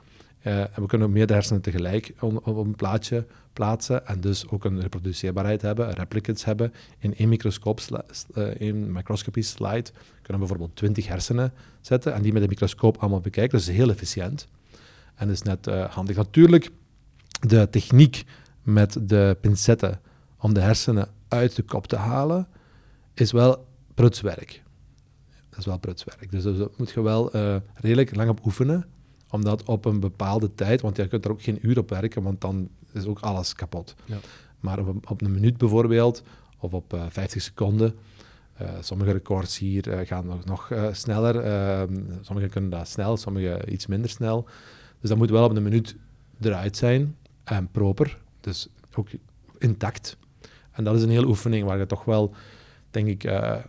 Uh, en we kunnen meer de hersenen tegelijk op een plaatje plaatsen en dus ook een reproduceerbaarheid hebben, replicates hebben. In één, microscoop, uh, één microscopie slide kunnen we bijvoorbeeld 20 hersenen zetten en die met de microscoop allemaal bekijken. Dat is heel efficiënt en is net uh, handig. Natuurlijk, de techniek met de pincetten om de hersenen uit de kop te halen, is wel prutswerk. Dat is wel prutswerk. Dus daar moet je wel redelijk lang op oefenen omdat op een bepaalde tijd, want je kunt er ook geen uur op werken, want dan is ook alles kapot. Ja. Maar op, op, een minuut bijvoorbeeld, of op uh, eh, 50 seconden, uh, sommige records hier uh, gaan nog, nog sneller, ehm, sommige kunnen dat snel, sommige iets minder snel. Dus dat moet wel op een minuut eruit zijn en proper, dus ook intact. En dat is een hele oefening waar je toch wel, denk ik,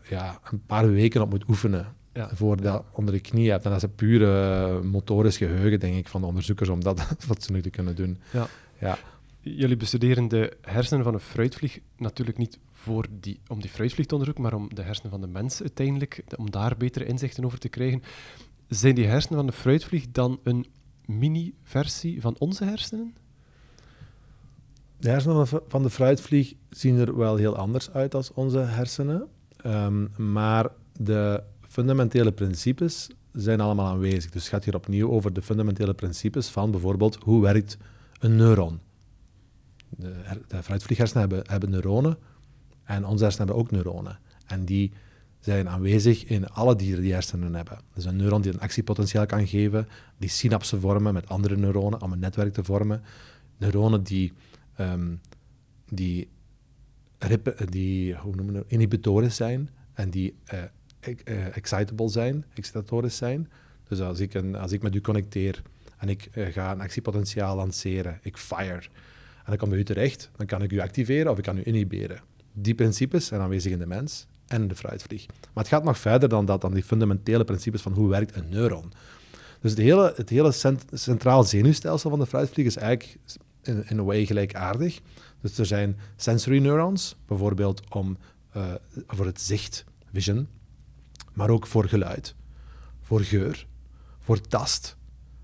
ja, een paar weken op moet oefenen ja. voor dat onder de knie hebt. En dat is een pure motorisch geheugen, denk ik, van de onderzoekers om dat fatsoenlijk te kunnen doen. Ja. Ja. Jullie bestuderen de hersenen van een fruitvlieg natuurlijk niet voor die, om die fruitvlieg te onderzoeken, maar om de hersenen van de mens uiteindelijk, om daar betere inzichten over te krijgen. Zijn die hersenen van de fruitvlieg dan een mini-versie van onze hersenen? De hersenen van de fruitvlieg zien er wel heel anders uit als onze hersenen. Um, maar de fundamentele principes zijn allemaal aanwezig. Dus het gaat hier opnieuw over de fundamentele principes van bijvoorbeeld hoe werkt een neuron. De, de fruitvlieghersenen hebben, hebben neuronen en onze hersenen hebben ook neuronen. En die zijn aanwezig in alle dieren die hersenen hebben. Dus een neuron die een actiepotentiaal kan geven, die synapsen vormen met andere neuronen om een netwerk te vormen. Neuronen die, um, die, die noemen we, inhibitoren zijn en die uh, excitable zijn, excitatorisch zijn. Dus als ik, een, als ik met u connecteer en ik ga een actiepotentiaal lanceren, ik fire, en dan kom bij u terecht, dan kan ik u activeren of ik kan u inhiberen. Die principes zijn aanwezig in de mens en de fruitvlieg. Maar het gaat nog verder dan dat, dan die fundamentele principes van hoe werkt een neuron. Dus het hele, het hele centraal zenuwstelsel van de fruitvlieg is eigenlijk in, een way gelijkaardig. Dus er zijn sensory neurons, bijvoorbeeld om, uh, voor het zicht, vision, maar ook voor geluid, voor geur, voor tast.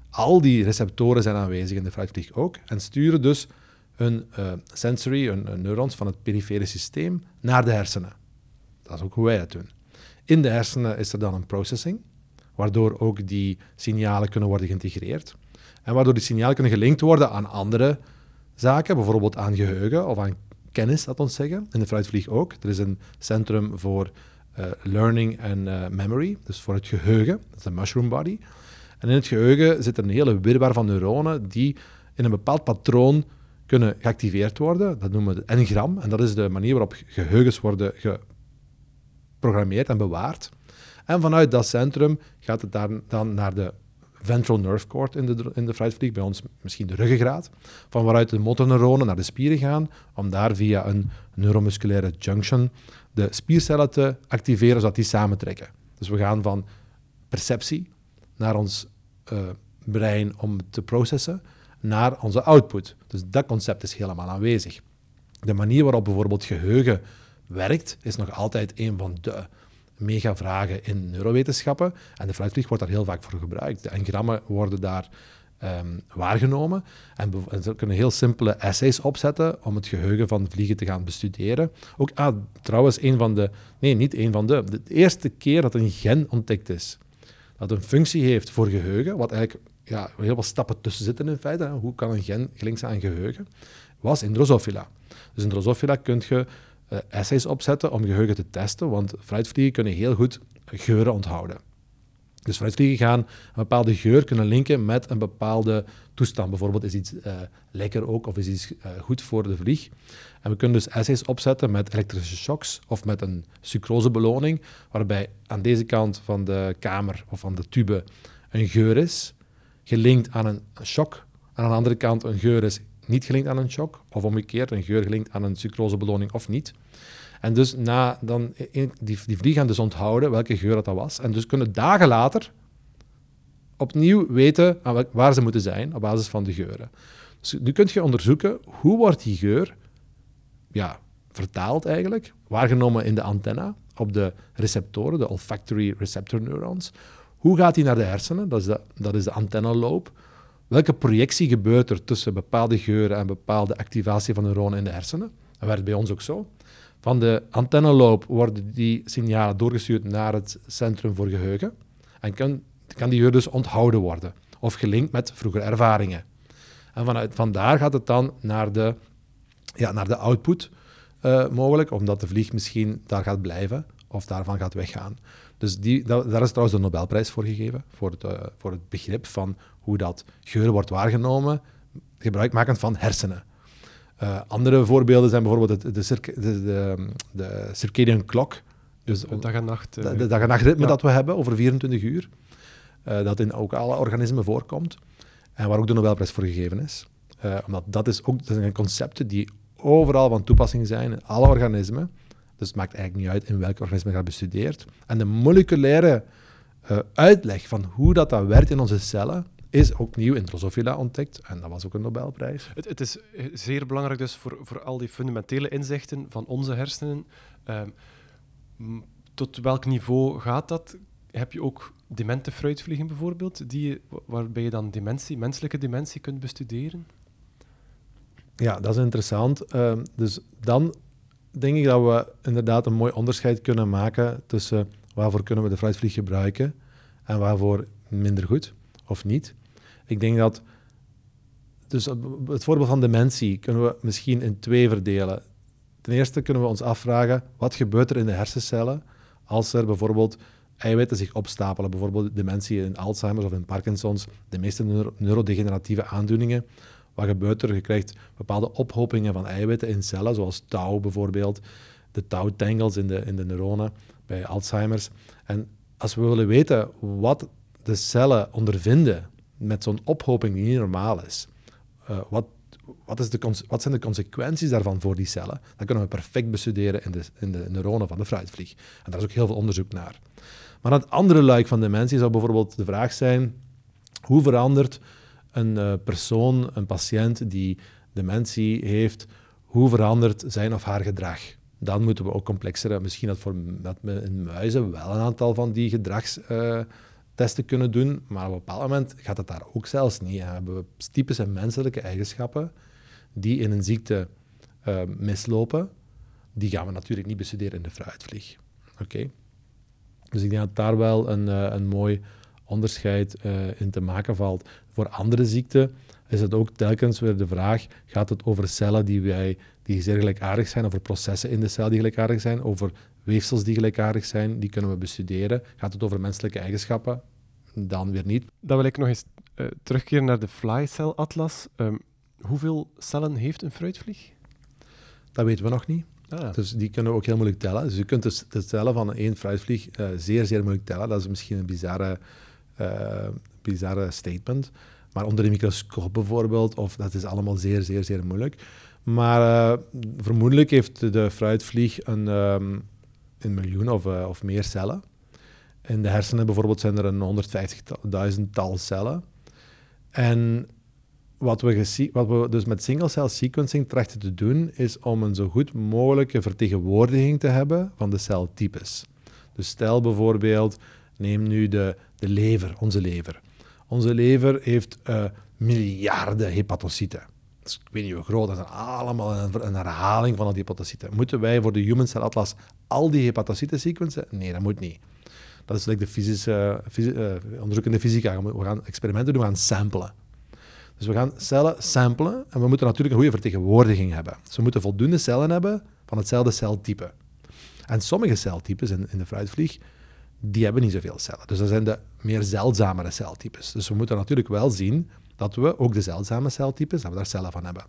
Al die receptoren zijn aanwezig in de fruitvlieg ook en sturen dus een uh, sensory, een, neurons van het perifere systeem naar de hersenen. Dat is ook hoe wij het doen. In de hersenen is er dan een processing, waardoor ook die signalen kunnen worden geïntegreerd. En waardoor die signalen kunnen gelinkt worden aan andere zaken, bijvoorbeeld aan geheugen of aan kennis, dat ons zeggen. In de fruitvlieg ook. Er is een centrum voor uh, learning en uh, memory, dus voor het geheugen. Dat is de mushroom body. En in het geheugen zit een hele wirwar van neuronen die in een bepaald patroon kunnen geactiveerd worden. Dat noemen we de engram. En dat is de manier waarop geheugens worden geprogrammeerd en bewaard. En vanuit dat centrum gaat het dan naar de ventral nerve cord in de, in de fruitvlieg, bij ons misschien de ruggengraat, van waaruit de motorneuronen naar de spieren gaan, om daar via een neuromusculaire junction de spiercellen te activeren, zodat die samentrekken. Dus we gaan van perceptie naar ons uh, brein om te processen, naar onze output. Dus dat concept is helemaal aanwezig. De manier waarop bijvoorbeeld geheugen werkt, is nog altijd een van de mega-vragen in neurowetenschappen. En de fruitvlieg wordt daar heel vaak voor gebruikt. De engrammen worden daar um, waargenomen. En, ze kunnen heel simpele essays opzetten om het geheugen van vliegen te gaan bestuderen. Ook ah, trouwens, een van de, nee, niet een van de, de eerste keer dat een gen ontdekt is, dat een functie heeft voor geheugen, wat eigenlijk ja, heel wat stappen tussen zitten in feite. Hoe kan een gen gelinkt aan geheugen? Was in Drosophila. Dus in Drosophila kun je essays opzetten om geheugen te testen, want fruitvliegen kunnen heel goed geuren onthouden. Dus fruitvliegen gaan een bepaalde geur kunnen linken met een bepaalde toestand. Bijvoorbeeld is iets uh, lekker ook of is iets uh, goed voor de vlieg. En we kunnen dus essays opzetten met elektrische shocks of met een sucrosebeloning, waarbij aan deze kant van de kamer of van de tube een geur is, gelinkt aan een shock. En aan de andere kant een geur is niet gelinkt aan een shock, of omgekeerd, een geur gelinkt aan een sucrosebeloning of niet. En dus na, dan, die, die vlieg gaan dus onthouden welke geur dat, was. En dus kunnen dagen later opnieuw weten waar ze moeten zijn op basis van de geuren. Dus nu kun je onderzoeken hoe wordt die geur ja, vertaald eigenlijk, waargenomen in de antenna, op de receptoren, de olfactory receptor neurons. Hoe gaat die naar de hersenen? Dat is de, dat is de antennaloop. Welke projectie gebeurt er tussen bepaalde geuren en bepaalde activatie van neuronen in de hersenen? Dat werkt bij ons ook zo. Van de antennaloop worden die signalen doorgestuurd naar het centrum voor geheugen. En kan, kan die geur dus onthouden worden of gelinkt met vroegere ervaringen. En vanuit, vandaar gaat het dan naar de, ja, naar de output uh, mogelijk, omdat de vlieg misschien daar gaat blijven of daarvan gaat weggaan. Dus die, daar is trouwens de Nobelprijs voor gegeven, voor het, uh, voor het begrip van hoe dat geur wordt waargenomen, gebruikmakend van hersenen. Uh, andere voorbeelden zijn bijvoorbeeld de, de, de, de circadian clock. Dus de dag en nacht. De, dag en nachtritme ja. dat we hebben over 24 uur. Uh, dat in ook alle organismen voorkomt. En waar ook de Nobelprijs voor gegeven is. Omdat dat is ook dat zijn concepten die overal van toepassing zijn in alle organismen. Dus het maakt eigenlijk niet uit in welk organisme je gaat bestudeerd. En de moleculaire uitleg van hoe dat, dat werkt in onze cellen, is opnieuw in Drosophila ontdekt. En dat was ook een Nobelprijs. Het, het is zeer belangrijk dus voor, voor al die fundamentele inzichten van onze hersenen. Uh, tot welk niveau gaat dat? Heb je ook demente fruitvliegen bijvoorbeeld, die, waarbij je dan dementie, menselijke dementie kunt bestuderen? Ja, dat is interessant. Uh, dus dan denk ik dat we inderdaad een mooi onderscheid kunnen maken tussen waarvoor kunnen we de fruitvlieg gebruiken en waarvoor minder goed of niet. Ik denk dat dus het voorbeeld van dementie kunnen we misschien in twee verdelen. Ten eerste kunnen we ons afvragen wat gebeurt er in de hersencellen als er bijvoorbeeld eiwitten zich opstapelen, bijvoorbeeld dementie in Alzheimer's of in Parkinson's, de meeste neurodegeneratieve aandoeningen. Wat gebeurt er? Je krijgt bepaalde ophopingen van eiwitten in cellen, zoals tau bijvoorbeeld, de tau-tangles in de, in de neuronen bij Alzheimer's. En als we willen weten wat de cellen ondervinden met zo'n ophoping die niet normaal is, uh, wat, wat, is de, wat zijn de consequenties daarvan voor die cellen? Dat kunnen we perfect bestuderen in de, in de neuronen van de fruitvlieg. En daar is ook heel veel onderzoek naar. Maar het andere luik van dementie zou bijvoorbeeld de vraag zijn: hoe verandert een uh, persoon, een patiënt die dementie heeft, hoe verandert zijn of haar gedrag? Dan moeten we ook complexere, misschien dat, voor, dat in muizen wel een aantal van die gedragstesten uh, kunnen doen, maar op een bepaald moment gaat het daar ook zelfs niet. We hebben typische menselijke eigenschappen die in een ziekte uh, mislopen, die gaan we natuurlijk niet bestuderen in de fruitvlieg. Oké? Dus ik denk dat daar wel een, uh, een mooi onderscheid uh, in te maken valt. Voor andere ziekten is het ook telkens weer de vraag: gaat het over cellen die, wij, die zeer gelijkaardig zijn, over processen in de cel die gelijkaardig zijn, over weefsels die gelijkaardig zijn, die kunnen we bestuderen. Gaat het over menselijke eigenschappen? Dan weer niet. Dan wil ik nog eens uh, terugkeren naar de Fly Cell Atlas. Um, hoeveel cellen heeft een fruitvlieg? Dat weten we nog niet. Ah. Dus die kunnen we ook heel moeilijk tellen. Dus je kunt de, de cellen van één fruitvlieg uh, zeer, zeer moeilijk tellen. Dat is misschien een bizarre, uh, bizarre statement. Maar onder de microscoop bijvoorbeeld, of dat is allemaal zeer, zeer, zeer moeilijk. Maar vermoedelijk heeft de fruitvlieg een, um, een miljoen of, of meer cellen. In de hersenen bijvoorbeeld zijn er een 150.000 tal cellen. En wat we, wat we dus met single-cell sequencing trachten te doen, is om een zo goed mogelijke vertegenwoordiging te hebben van de celtypes. Dus stel bijvoorbeeld, neem nu de, de lever, onze lever. Onze lever heeft uh, miljarden hepatocyten. Ik weet niet hoe groot, dat is allemaal een, herhaling van die hepatocyten. Moeten wij voor de Human Cell Atlas al die hepatocyten sequencen? Nee, dat moet niet. Dat is like de fysische, uh, onderzoek in de fysica. We gaan experimenten doen, we gaan samplen. Dus we gaan cellen samplen en we moeten natuurlijk een goede vertegenwoordiging hebben. Dus we moeten voldoende cellen hebben van hetzelfde celtype. En sommige celtypes in, in de fruitvlieg, die hebben niet zoveel cellen. Dus dat zijn de meer zeldzamere celtypes. Dus we moeten natuurlijk wel zien dat we ook de zeldzame celtypes, dat we daar cellen van hebben.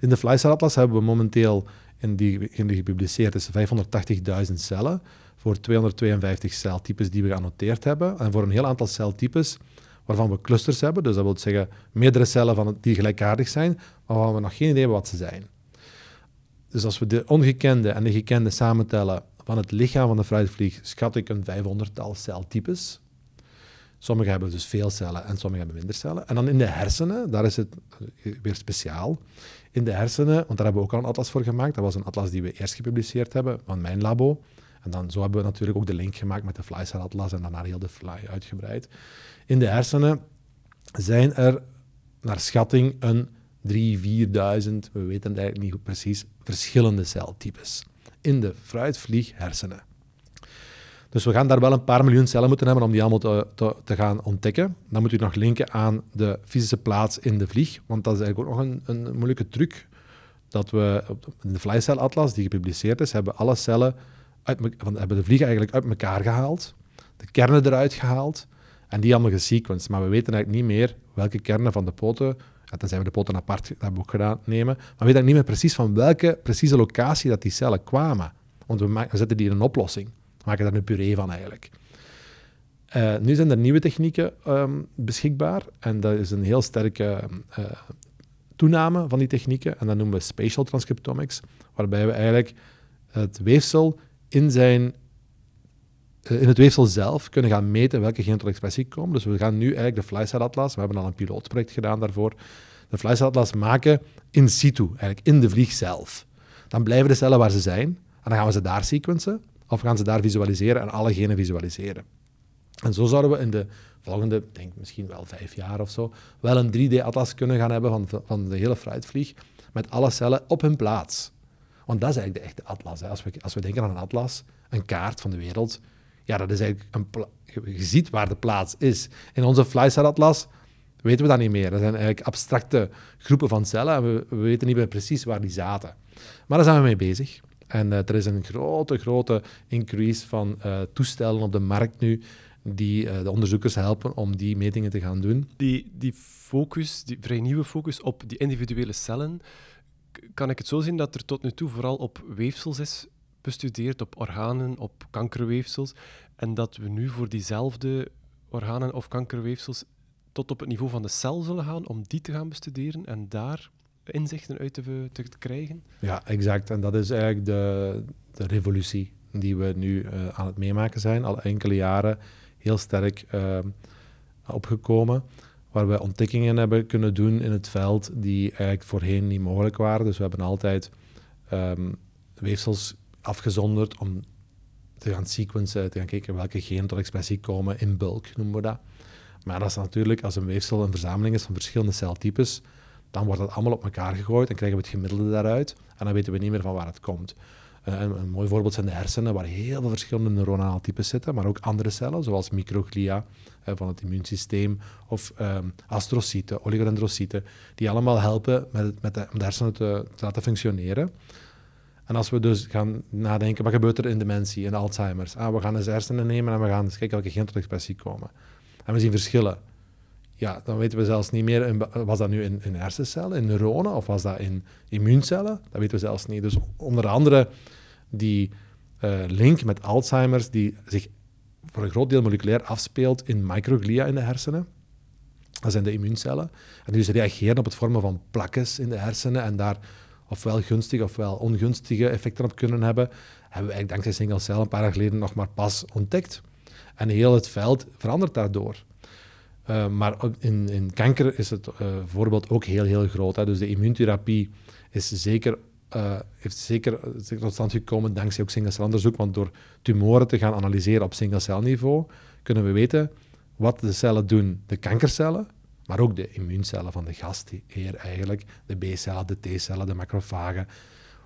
In de Fly Atlas hebben we momenteel, in die, in die gepubliceerd is, 580.000 cellen voor 252 celtypes die we geannoteerd hebben. En voor een heel aantal celtypes waarvan we clusters hebben. Dus dat wil zeggen meerdere cellen van die gelijkaardig zijn, maar waarvan we nog geen idee hebben wat ze zijn. dus als we de ongekende en de gekende samentellen van het lichaam van de fruitvlieg, schat ik een 500-tal celtypes. Sommige hebben dus veel cellen en sommige hebben minder cellen. En dan in de hersenen, daar is het weer speciaal. In de hersenen, want daar hebben we ook al een atlas voor gemaakt. Dat was een atlas die we eerst gepubliceerd hebben van mijn labo. En dan zo hebben we natuurlijk ook de link gemaakt met de FlyCell atlas en daarna heel de Fly uitgebreid. In de hersenen zijn er naar schatting een 3.000, 4.000, we weten het eigenlijk niet precies, verschillende celtypes in de fruitvlieghersenen. Dus we gaan daar wel een paar miljoen cellen moeten hebben om die allemaal te, te, te, gaan ontdekken. Dan moet u nog linken aan de fysische plaats in de vlieg, want dat is eigenlijk ook nog een, een moeilijke truc. Dat we in de FlyCell Atlas, die gepubliceerd is, hebben alle cellen uit, van, hebben de vlieg eigenlijk uit elkaar gehaald, de kernen eruit gehaald en die allemaal gesequenced. Maar we weten eigenlijk niet meer welke kernen van de poten ja, tenzij we de poten apart, hebben we ook gedaan, nemen. Maar we weten niet meer precies van welke precieze locatie dat die cellen kwamen. Want we, we zetten die in een oplossing. We maken daar een puree van eigenlijk. Uh, nu zijn er nieuwe technieken um, beschikbaar. En dat is een heel sterke uh, toename van die technieken. En dat noemen we spatial transcriptomics. Waarbij we eigenlijk het weefsel in zijn in het weefsel zelf kunnen gaan meten welke genen tot expressie komen. Dus we gaan nu eigenlijk de FlySat Atlas, we hebben al een pilootproject gedaan daarvoor, de FlySat Atlas maken in situ, eigenlijk in de vlieg zelf. Dan blijven de cellen waar ze zijn en dan gaan we ze daar sequencen of gaan ze daar visualiseren en alle genen visualiseren. En zo zouden we in de volgende, denk misschien wel vijf jaar of zo, wel een 3D-atlas kunnen gaan hebben van, van de hele fruitvlieg met alle cellen op hun plaats. Want dat is eigenlijk de echte atlas. Hè. Als, we, als we denken aan een atlas, een kaart van de wereld, ja, dat is eigenlijk een je ziet waar de plaats is. In onze FlySat-atlas weten we dat niet meer. Dat zijn eigenlijk abstracte groepen van cellen en we, we, weten niet meer precies waar die zaten. Maar daar zijn we mee bezig. En uh, er is een grote, grote increase van uh, toestellen op de markt nu die uh, de onderzoekers helpen om die metingen te gaan doen. Die, die focus, die vrij nieuwe focus op die individuele cellen, kan ik het zo zien dat er tot nu toe vooral op weefsels is bestudeerd op organen, op kankerweefsels. En dat we nu voor diezelfde organen of kankerweefsels tot op het niveau van de cel zullen gaan om die te gaan bestuderen en daar inzichten uit te, krijgen. Ja, exact. En dat is eigenlijk de, de revolutie die we nu uh, aan het meemaken zijn. Al enkele jaren heel sterk uh, opgekomen. Waar we ontdekkingen hebben kunnen doen in het veld die eigenlijk voorheen niet mogelijk waren. Dus we hebben altijd um, weefsels afgezonderd om te gaan sequencen, te gaan kijken welke genen tot expressie komen in bulk, noemen we dat. Maar dat is natuurlijk, als een weefsel een verzameling is van verschillende celtypes, dan wordt dat allemaal op elkaar gegooid en krijgen we het gemiddelde daaruit en dan weten we niet meer van waar het komt. Uh, een, mooi voorbeeld zijn de hersenen, waar heel veel verschillende neuronale types zitten, maar ook andere cellen, zoals microglia uh, van het immuunsysteem, of um, astrocyten, oligodendrocyten, die allemaal helpen met, met de, om de hersenen te, te laten functioneren. En als we dus gaan nadenken, wat gebeurt er in dementie, in Alzheimer's? Ah, we gaan eens hersenen nemen en we gaan eens kijken welke genen tot expressie komen. En we zien verschillen. Ja, dan weten we zelfs niet meer, was dat nu in, hersencellen, in neuronen, of was dat in immuuncellen? Dat weten we zelfs niet. Dus onder andere die uh, link met Alzheimer's, die zich voor een groot deel moleculair afspeelt in microglia in de hersenen. Dat zijn de immuuncellen. En die dus reageren op het vormen van plakjes in de hersenen en daar ofwel gunstige ofwel ongunstige effecten op kunnen hebben, hebben we eigenlijk dankzij single cell een paar jaar geleden nog maar pas ontdekt. En heel het veld verandert daardoor. Uh, maar in, in, kanker is het uh, voorbeeld ook heel, heel groot. Hè. Dus de immuuntherapie is zeker, uh, heeft zeker, zeker tot stand gekomen dankzij ook single-cell-onderzoek. Want door tumoren te gaan analyseren op single-cell-niveau, kunnen we weten wat de cellen doen, de kankercellen, maar ook de immuuncellen van de gastheer eigenlijk, de B-cellen, de T-cellen, de macrofagen,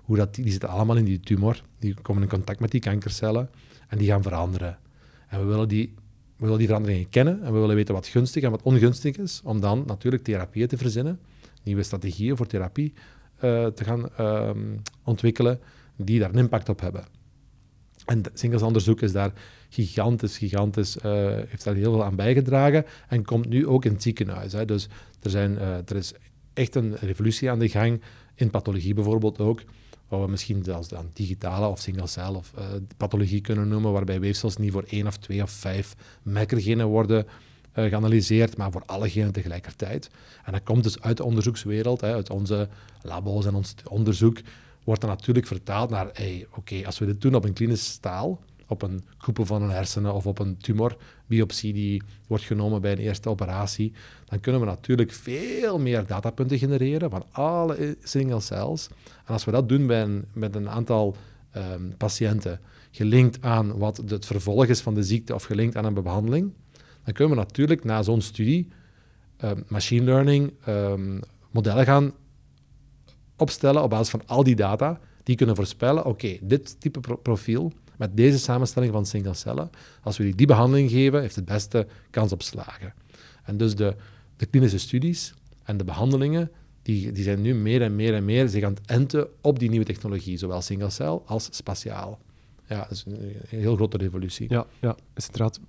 hoe dat, die zitten allemaal in die tumor, die komen in contact met die kankercellen en die gaan veranderen. En we willen die, we willen die veranderingen kennen en we willen weten wat gunstig en wat ongunstig is, om dan natuurlijk therapieën te verzinnen, nieuwe strategieën voor therapie uh, te gaan uh, ontwikkelen, die daar een impact op hebben. En Singles onderzoek is daar gigantisch, gigantisch, uh, heeft daar heel veel aan bijgedragen en komt nu ook in het ziekenhuis. Hè. Dus er, zijn, uh, er is echt een revolutie aan de gang, in pathologie bijvoorbeeld ook, waar we misschien zelfs dan digitale of single-cell of uh, pathologie kunnen noemen, waarbij weefsels niet voor één of twee of vijf mackergenen worden geanalyseerd, maar voor alle genen tegelijkertijd. En dat komt dus uit de onderzoekswereld, hè, uit onze labo's en ons onderzoek, wordt dan natuurlijk vertaald naar, hey, oké, als we dit doen op een klinisch staal, op een koepel van een hersenen of op een tumorbiopsie die wordt genomen bij een eerste operatie, dan kunnen we natuurlijk veel meer datapunten genereren van alle single cells. En als we dat doen bij een, met een aantal ehm, patiënten, gelinkt aan wat het vervolg is van de ziekte of gelinkt aan een behandeling, dan kunnen we natuurlijk na zo'n studie um, machine learning um, modellen gaan opstellen op basis van al die data, die kunnen voorspellen, oké, dit type profiel met deze samenstelling van single cellen, als we die, die behandeling geven, heeft het beste kans op slagen. En dus de, de klinische studies en de behandelingen, die, die zijn nu meer en meer en meer zich aan het enten op die nieuwe technologie, zowel single cell als spatiaal. Ja, dat is een, heel grote revolutie. Ja, ja is inderdaad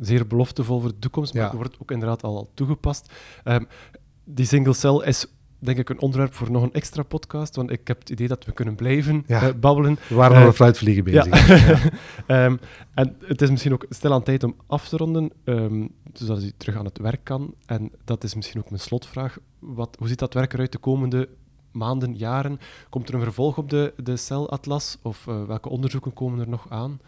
zeer beloftevol voor de toekomst, maar ja. wordt ook inderdaad al toegepast. Um, die single cell is denk ik een onderwerp voor nog een extra podcast, want ik heb het idee dat we kunnen blijven ja. uh, babbelen. We waren uh, over fruitvliegen bezig. Ja. um, en het is misschien ook stel aan tijd om af te ronden, um, zodat u terug aan het werk kan. En dat is misschien ook mijn slotvraag. Wat, hoe ziet dat werk eruit de komende maanden, jaren? Komt er een vervolg op de, de celatlas of uh, welke onderzoeken komen er nog aan?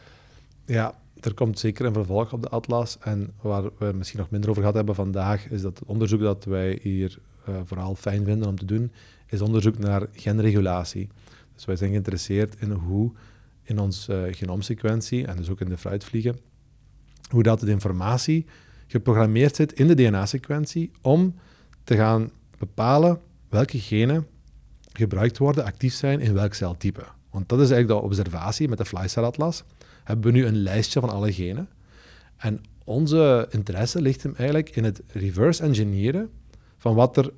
Ja, er komt zeker een vervolg op de atlas. En waar we misschien nog minder over gehad hebben vandaag, is dat het onderzoek dat wij hier vooral fijn vinden om te doen, is onderzoek naar genregulatie. Dus wij zijn geïnteresseerd in hoe in onze uh, genoomsequentie, en dus ook in de fruitvliegen, hoe dat de informatie geprogrammeerd zit in de DNA-sequentie om te gaan bepalen welke genen gebruikt worden, actief zijn in welk celtype. Want dat is eigenlijk de observatie met de FlyCell-atlas. Hebben we nu een lijstje van alle genen. En onze interesse ligt hem eigenlijk in het reverse engineeren van wat er,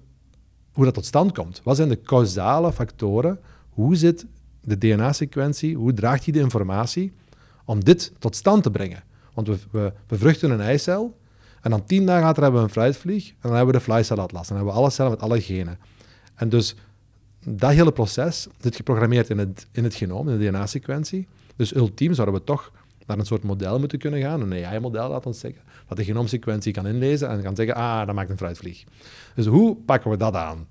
hoe dat tot stand komt. Wat zijn de causale factoren? Hoe zit de DNA-sequentie? Hoe draagt die de informatie om dit tot stand te brengen? Want we, we bevruchten een eicel en dan tien dagen later hebben we een fruitvlieg en dan hebben we de flycell-atlas. Dan hebben we alle cellen met alle genen. En dus dat hele proces zit geprogrammeerd in het, in het genoom, in de DNA-sequentie. Dus ultiem zouden we toch naar een soort model moeten kunnen gaan, een AI-model, laat ons zeggen, dat de genoomsequentie kan inlezen en kan zeggen, ah, dat maakt een fruitvlieg. Dus hoe pakken we dat aan?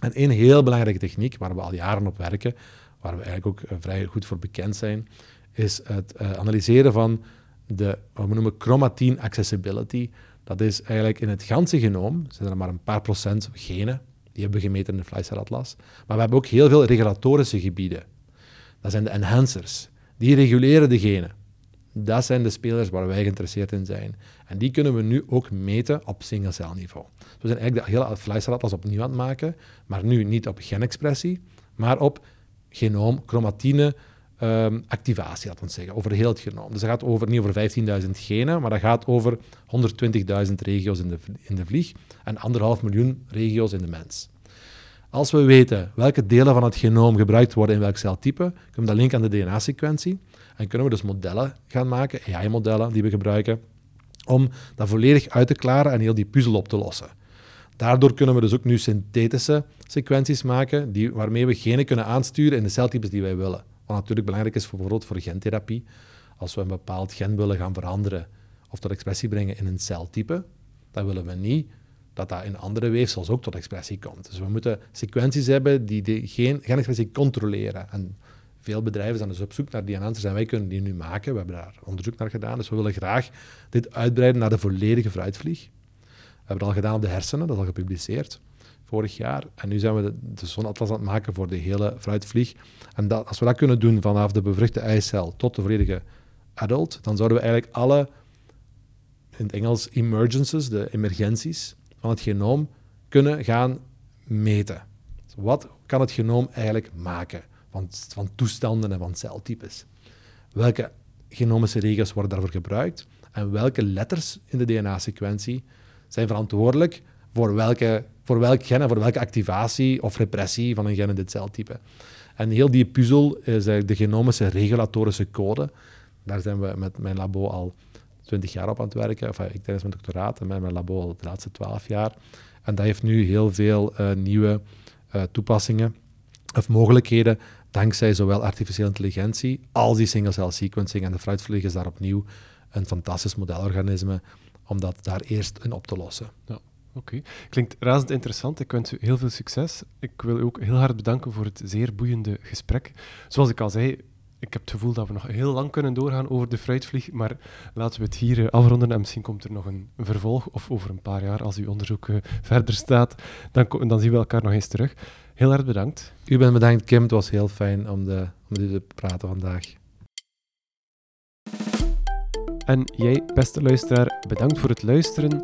En heel belangrijke techniek, waar we al jaren op werken, waar we eigenlijk ook eh, vrij goed voor bekend zijn, is het uh, analyseren van de, wat we noemen chromatin accessibility. Dat is eigenlijk in het ganse genoom, zijn er maar een paar procent genen, die hebben we gemeten in de Flycell Atlas, maar we hebben ook heel veel regulatorische gebieden. Dat zijn de enhancers. Die reguleren de genen. Dat zijn de spelers waar wij geïnteresseerd in zijn. En die kunnen we nu ook meten op single-cell-niveau. we zijn eigenlijk de hele Fleischatlas opnieuw aan het maken, maar nu niet op genexpressie, maar op genoom, chromatine, um, activatie, laten we zeggen, over heel het genoom. Dus dat gaat over, niet over 15.000 genen, maar dat gaat over 120.000 regio's in de, in de vlieg en anderhalf miljoen regio's in de mens. Als we weten welke delen van het genoom gebruikt worden in welk celtype, kunnen we dat linken aan de DNA-sequentie. En kunnen we dus modellen gaan maken, AI-modellen die we gebruiken, om dat volledig uit te klaren en heel die puzzel op te lossen. Daardoor kunnen we dus ook nu synthetische sequenties maken, die, waarmee we genen kunnen aansturen in de celtypes die wij willen. Wat natuurlijk belangrijk is voor, bijvoorbeeld voor gentherapie. Als we een bepaald gen willen gaan veranderen of tot expressie brengen in een celtype, dan willen we niet dat dat in andere weefsels ook tot expressie komt. Dus we moeten sequenties hebben die de genexpressie controleren. En veel bedrijven zijn dus op zoek naar die answers en wij kunnen die nu maken. We hebben daar onderzoek naar gedaan. Dus we willen graag dit uitbreiden naar de volledige fruitvlieg. We hebben het al gedaan op de hersenen, dat is al gepubliceerd vorig jaar. En nu zijn we de, de zonatlas aan het maken voor de hele fruitvlieg. En dat, als we dat kunnen doen vanaf de bevruchte eicel tot de volledige adult, dan zouden we eigenlijk alle, in het Engels, emergences, de emergenties van het genoom, kunnen gaan meten. Dus wat kan het genoom eigenlijk maken? Van, van toestanden en van celtypes. Welke genomische regels worden daarvoor gebruikt en welke letters in de DNA-sequentie zijn verantwoordelijk voor, welke, voor welk gen en voor welke activatie of repressie van een gen in dit celtype. En heel die puzzel is de genomische regulatorische code. Daar zijn we met mijn labo al twintig jaar op aan het werken. Enfin, ik tijdens mijn doctoraat en met mijn labo al de laatste twaalf jaar. En dat heeft nu heel veel uh, nieuwe uh, toepassingen of mogelijkheden dankzij zowel artificiële intelligentie als die single-cell sequencing. En de fruitvlieg is daar opnieuw een fantastisch modelorganisme om dat daar eerst in op te lossen. Ja. Oké, klinkt razend interessant. Ik wens u heel veel succes. Ik wil u ook heel hard bedanken voor het zeer boeiende gesprek. Zoals ik al zei, ik heb het gevoel dat we nog heel lang kunnen doorgaan over de fruitvlieg, maar laten we het hier eh, afronden en misschien komt er nog een, vervolg, of over een paar jaar, als uw onderzoek uh, verder staat, dan, dan zien we elkaar nog eens terug. Heel erg bedankt. U bent bedankt, Kim. Het was heel fijn om, de, om dit te praten vandaag. En jij, beste luisteraar, bedankt voor het luisteren.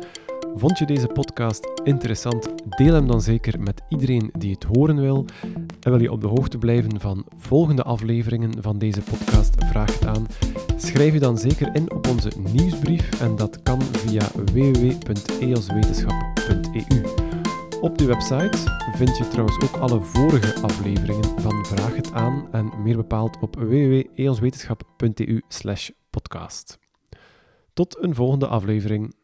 Vond je deze podcast interessant? Deel hem dan zeker met iedereen die het horen wil. En wil je op de hoogte blijven van volgende afleveringen van deze podcast? Vraag het aan. Schrijf je dan zeker in op onze nieuwsbrief en dat kan via www.eoswetenschap.eu. Op de website vind je trouwens ook alle vorige afleveringen van Vraag het aan en meer bepaald op www.eoswetenschap.eu podcast. Tot een volgende aflevering.